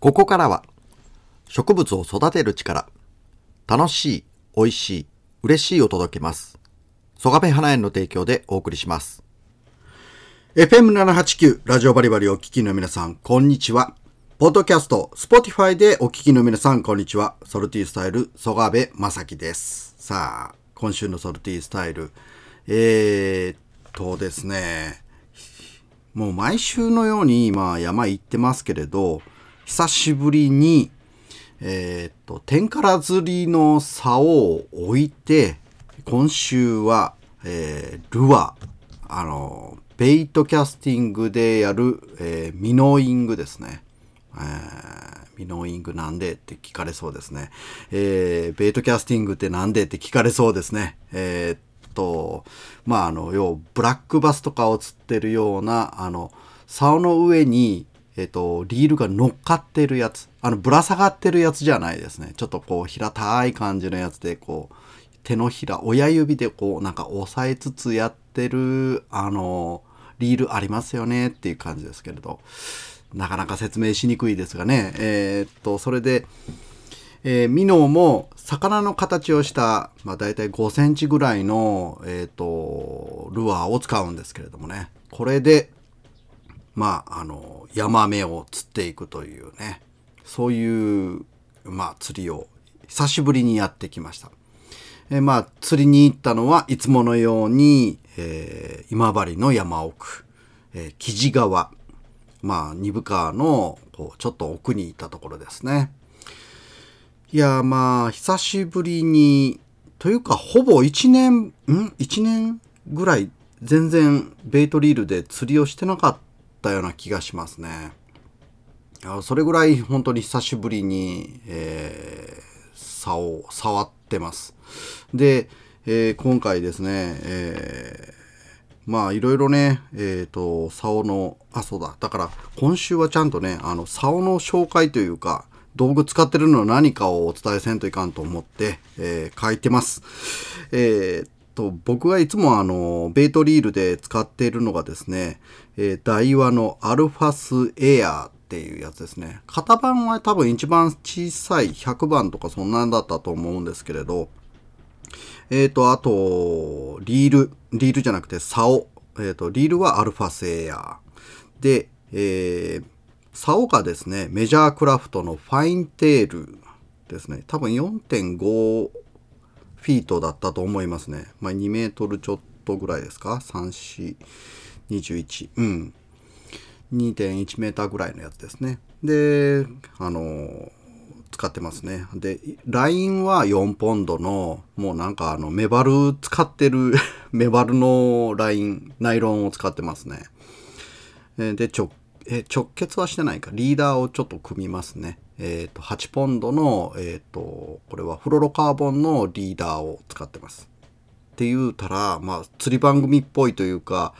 ここからは植物を育てる力、楽しい、美味しい、嬉しいを届けます。曽我部花園の提供でお送りします。FM789 ラジオバリバリお聞きの皆さん、こんにちは。ポッドキャスト、スポティファイでお聞きの皆さん、こんにちは。ソルティースタイル、曽我部正樹です。さあ、今週のソルティースタイル、えー、っとですね、もう毎週のように今山行ってますけれど、久しぶりに、えーっと、テンカラ釣りの竿を置いて、今週は、えールアー、あの、ベイトキャスティングでやる、えーミノーイングですね。えーミノーイングなんでって聞かれそうですね。えーベイトキャスティングってなんでって聞かれそうですね。えーっと、まあ、あの、要、ブラックバスとかを釣ってるような、あの、竿の上に、えっと、リールが乗っかってるやつ。あの、ぶら下がってるやつじゃないですね。ちょっとこう、平たい感じのやつで、こう、手のひら、親指でこう、なんか押さえつつやってる、あの、リールありますよねっていう感じですけれど。なかなか説明しにくいですがね。えーっと、それで、えーミノーも魚の形をした、まあ、大体5センチぐらいの、えー、とルアーを使うんですけれどもねこれでまああのヤマメを釣っていくというねそういう、まあ、釣りを久しぶりにやってきました。えまあ釣りに行ったのはいつものように、えー今治の山奥、えー木地川まあ二部川のこうちょっと奥にいたところですね。いやまあ久しぶりにというかほぼ1年ん？1年ぐらい全然ベイトリールで釣りをしてなかったたような気がしますね。それぐらい本当に久しぶりに、えー竿を触ってます。で、えー今回ですね、えーまあいろいろね、えっ、と、竿の、あ、そうだ。だから今週はちゃんとね、あの、竿の紹介というか、道具使ってるの何かをお伝えせんといかんと思って、えー書いてます。えーと、僕がいつもあの、ベイトリールで使っているのがですね、えー、ダイワのアルファスエアーっていうやつですね。型番は多分一番小さい100番とかそんなんだったと思うんですけれど、えーと、あと、リール、リールじゃなくて、竿。えーと、リールはアルファセイヤー。で、えー、竿がですね、メジャークラフトのファインテールですね。多分4.5フィートだったと思いますね。まあ、2メートルちょっとぐらいですか ?3、4、21。うん。2.1メーターぐらいのやつですね。で、あのー使ってますね。で、ラインは4ポンドの、もうなんかあの、メバル使ってる、メバルのライン、ナイロンを使ってますね。で、直、え直結はしてないか。リーダーをちょっと組みますね。えっ、と、8ポンドの、えっ、と、これはフロロカーボンのリーダーを使ってます。って言うたら、まあ、釣り番組っぽいというか、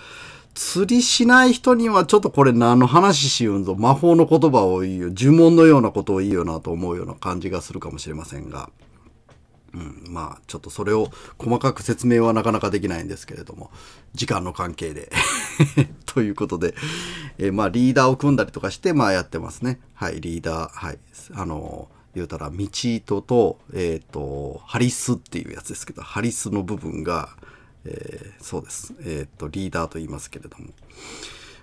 釣りしない人にはちょっとこれ何の話しようんぞ。魔法の言葉を言うよ。呪文のようなことを言うよなと思うような感じがするかもしれませんが。うん、まあ、ちょっとそれを細かく説明はなかなかできないんですけれども、時間の関係で。ということで、えーまあ、リーダーを組んだりとかして、まあ、やってますね。はい、リーダー、はい。あの、言うたら、道糸と、えっ、と、ハリスっていうやつですけど、ハリスの部分が、えーそうです。えっ、と、リーダーと言いますけれども。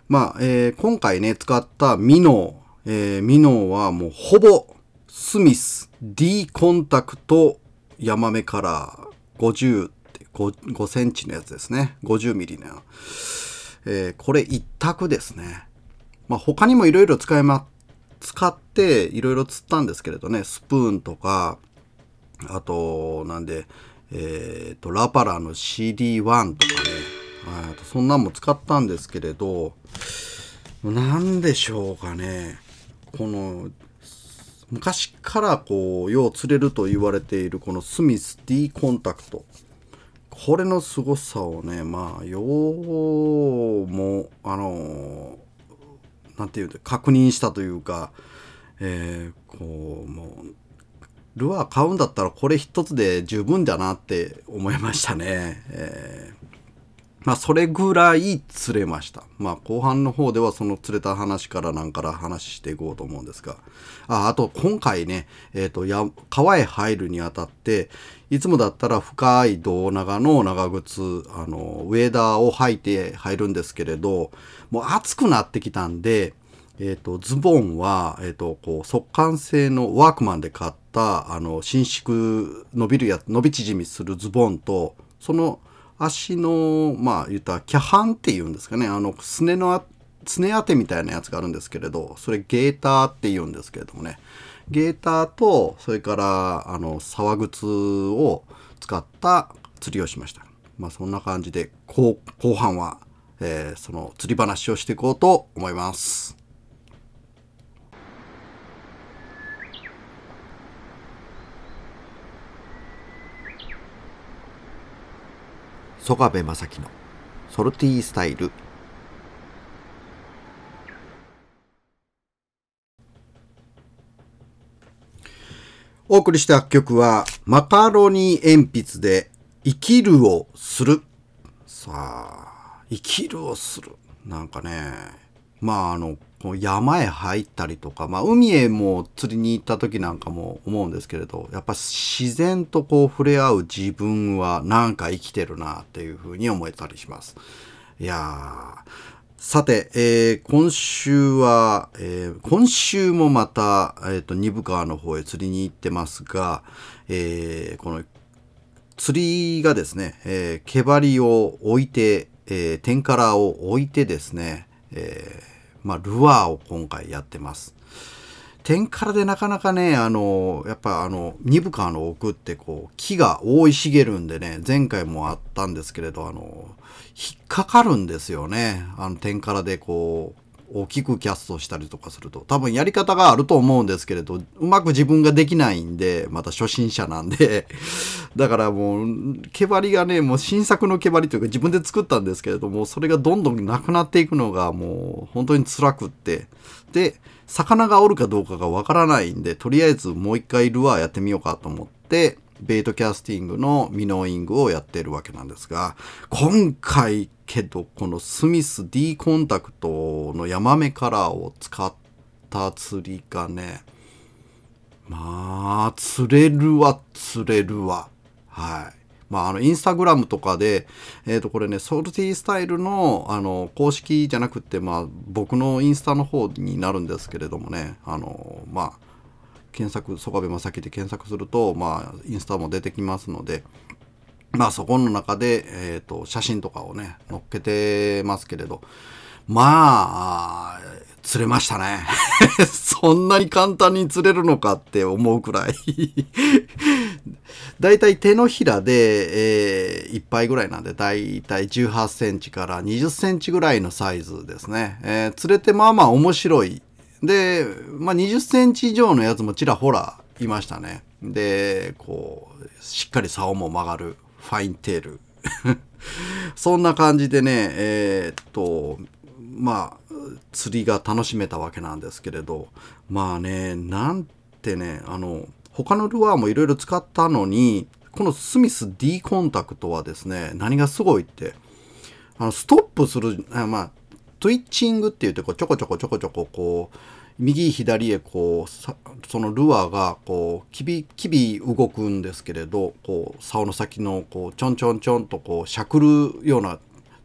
まあ、えー今回ね、使ったミノー、えーミノーはもうほぼスミス D コンタクトヤマメカラー50って 5, 5センチのやつですね。50ミリの。えーこれ一択ですね。まあ他にもいろいろ使いま、使っていろいろ釣ったんですけれどね、スプーンとか、あと、なんで、えっ、と、ラパラの CD1 とかね、あとそんなんも使ったんですけれど、なんでしょうかね、この、昔からこう、よう釣れると言われているこのスミス D コンタクト。これの凄さをね、まあ、ようも、あのなんていうの確認したというか、えーこう、もう、ルアー買うんだったらこれ一つで十分だなって思いましたね。えーまあ、それぐらい釣れました。まあ、後半の方ではその釣れた話からなんから話していこうと思うんですが。あ、あと、今回ね、えっ、ー、と、や、川へ入るにあたって、いつもだったら深い胴長の長靴、あの、ウェーダーを履いて入るんですけれど、もう暑くなってきたんで、えっ、ー、と、ズボンは、えっ、ー、と、こう、速乾性のワークマンで買った、あの、伸縮、伸びるや、伸び縮みするズボンと、その足の、まあ言ったら、キャハンっていうんですかね、あの、すねの、すね当てみたいなやつがあるんですけれど、それゲーターって言うんですけれどもね、ゲーターと、それから、あの、沢靴を使った釣りをしました。まあそんな感じで、後後半は、えー、その釣り話をしていこうと思います。曽我部正樹のソルティースタイル。お送りした曲はマカロニ鉛筆で生きるをする。さあ生きるをする。なんかねまああのこう山へ入ったりとか、まあ、海へも釣りに行った時なんかも思うんですけれどやっぱ自然とこう触れ合う自分はなんか生きてるなっていうふうに思えたりします。いやさて、えー、今週は、えー、今週もまた、えーと、二部川の方へ釣りに行ってますが、えー、この釣りがですね、えー、毛針を置いて、えー、天からを置いてですね、えーまあ、ルアーを今回やってます。天からでなかなかね、あの、やっぱあの、二部川の奥ってこう、木が覆い茂るんでね、前回もあったんですけれど、あの、引っかかるんですよね。あの、天からでこう、大きくキャストしたりとかすると多分やり方があると思うんですけれどうまく自分ができないんでまた初心者なんで だからもう毛針がねもう新作の毛針というか自分で作ったんですけれどもそれがどんどんなくなっていくのがもう本当に辛くって。で魚がおるかどうかがわからないんでとりあえずもう一回ルアーやってみようかと思ってベイトキャスティングのミノーイングをやっているわけなんですが、今回けど、このスミス D コンタクトのヤマメカラーを使った釣りがね、まあ、釣れるわ、釣れるわ。はい。まあ、あの、インスタグラムとかで、えっ、ー、と、これね、ソルティースタイルの、あの、公式じゃなくて、まあ、僕のインスタの方になるんですけれどもね、あの、まあ、検索、曽我部正樹で検索すると、まあ、インスタも出てきますので、まあ、そこの中で、えっ、ー、と、写真とかをね、載っけてますけれど、まあ、釣れましたね。そんなに簡単に釣れるのかって思うくらい だいたい手のひらで、えー、1杯ぐらいなんで、だいたい18センチから20センチぐらいのサイズですね。えー、釣れてまあまあ面白いで、まあ、20センチ以上のやつもちらほらいましたね。で、こう、しっかり竿も曲がるファインテール。そんな感じでね、えー、っと、まあ、釣りが楽しめたわけなんですけれど、まあね、なんてね、あの、他のルアーもいろいろ使ったのに、このスミス D コンタクトはですね、何がすごいって、あの、ストップする、あまあ、トゥイッチングって言ってこうちょこちょこちょこちょここう右左へこうそのルアーがこうきびきび動くんですけれどこう竿の先のこうちょんちょんちょんとこうしゃくるような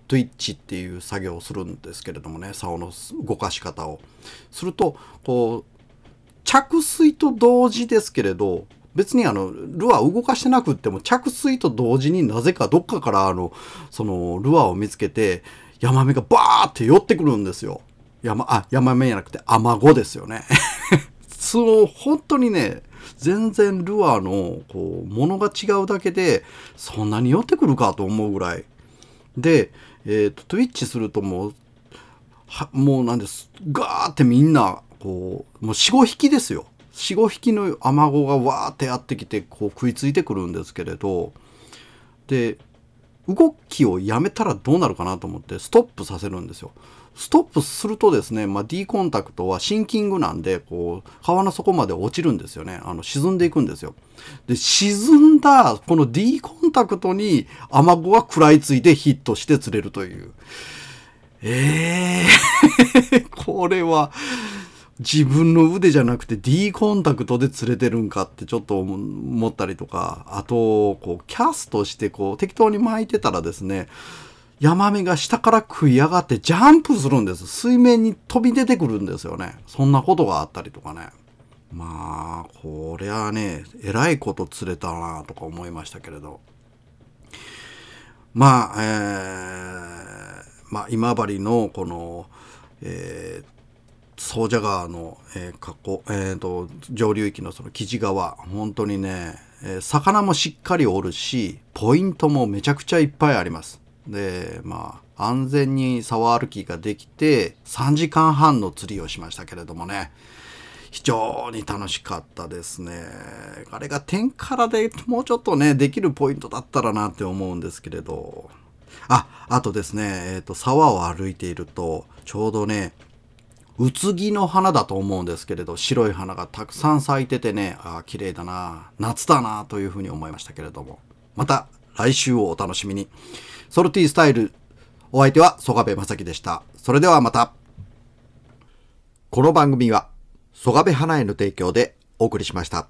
トゥイッチっていう作業をするんですけれどもね竿の動かし方をするとこう着水と同時ですけれど別にあのルアー動かしてなくっても着水と同時になぜかどっかからあのそのルアーを見つけてヤマメがバーって寄ってくるんですよ。山、あ、ヤマメじゃなくてアマゴですよね。その、本当にね、全然ルアーの、こう、ものが違うだけで、そんなに寄ってくるかと思うぐらい。で、えっ、ー、と、トゥイッチするともう、はもうなんです、ガーってみんな、こう、もう4、5匹ですよ。4、5匹のアマゴがわーってやってきて、こう食いついてくるんですけれど、で、動きをやめたらどうなるかなと思ってストップさせるんですよ。ストップするとですね、まあ、D コンタクトはシンキングなんで、こう、川の底まで落ちるんですよね。あの、沈んでいくんですよ。で、沈んだ、この D コンタクトにアマゴが食らいついてヒットして釣れるという。ええー これは、自分の腕じゃなくて D コンタクトで釣れてるんかってちょっと思ったりとか、あと、こう、キャストしてこう、適当に巻いてたらですね、ヤマメが下から食い上がってジャンプするんです。水面に飛び出てくるんですよね。そんなことがあったりとかね。まあ、こりゃね、えらいこと釣れたなとか思いましたけれど。まあ、えー、まあ、今治のこの、えー、総社川の、えー、河口、えーと、上流域のその木地川、本当にね、えー、魚もしっかりおるし、ポイントもめちゃくちゃいっぱいあります。で、まあ、安全に沢歩きができて、3時間半の釣りをしましたけれどもね、非常に楽しかったですね。あれが天からでもうちょっとね、できるポイントだったらなって思うんですけれど。あ、あとですね、え、ー、と、沢を歩いていると、ちょうどね、うつぎの花だと思うんですけれど、白い花がたくさん咲いててね、あ、綺麗だな、夏だな、というふうに思いましたけれども。また来週をお楽しみに。ソルティースタイル、お相手は曽我部正樹でした。それではまた。この番組は、曽我部花への提供でお送りしました。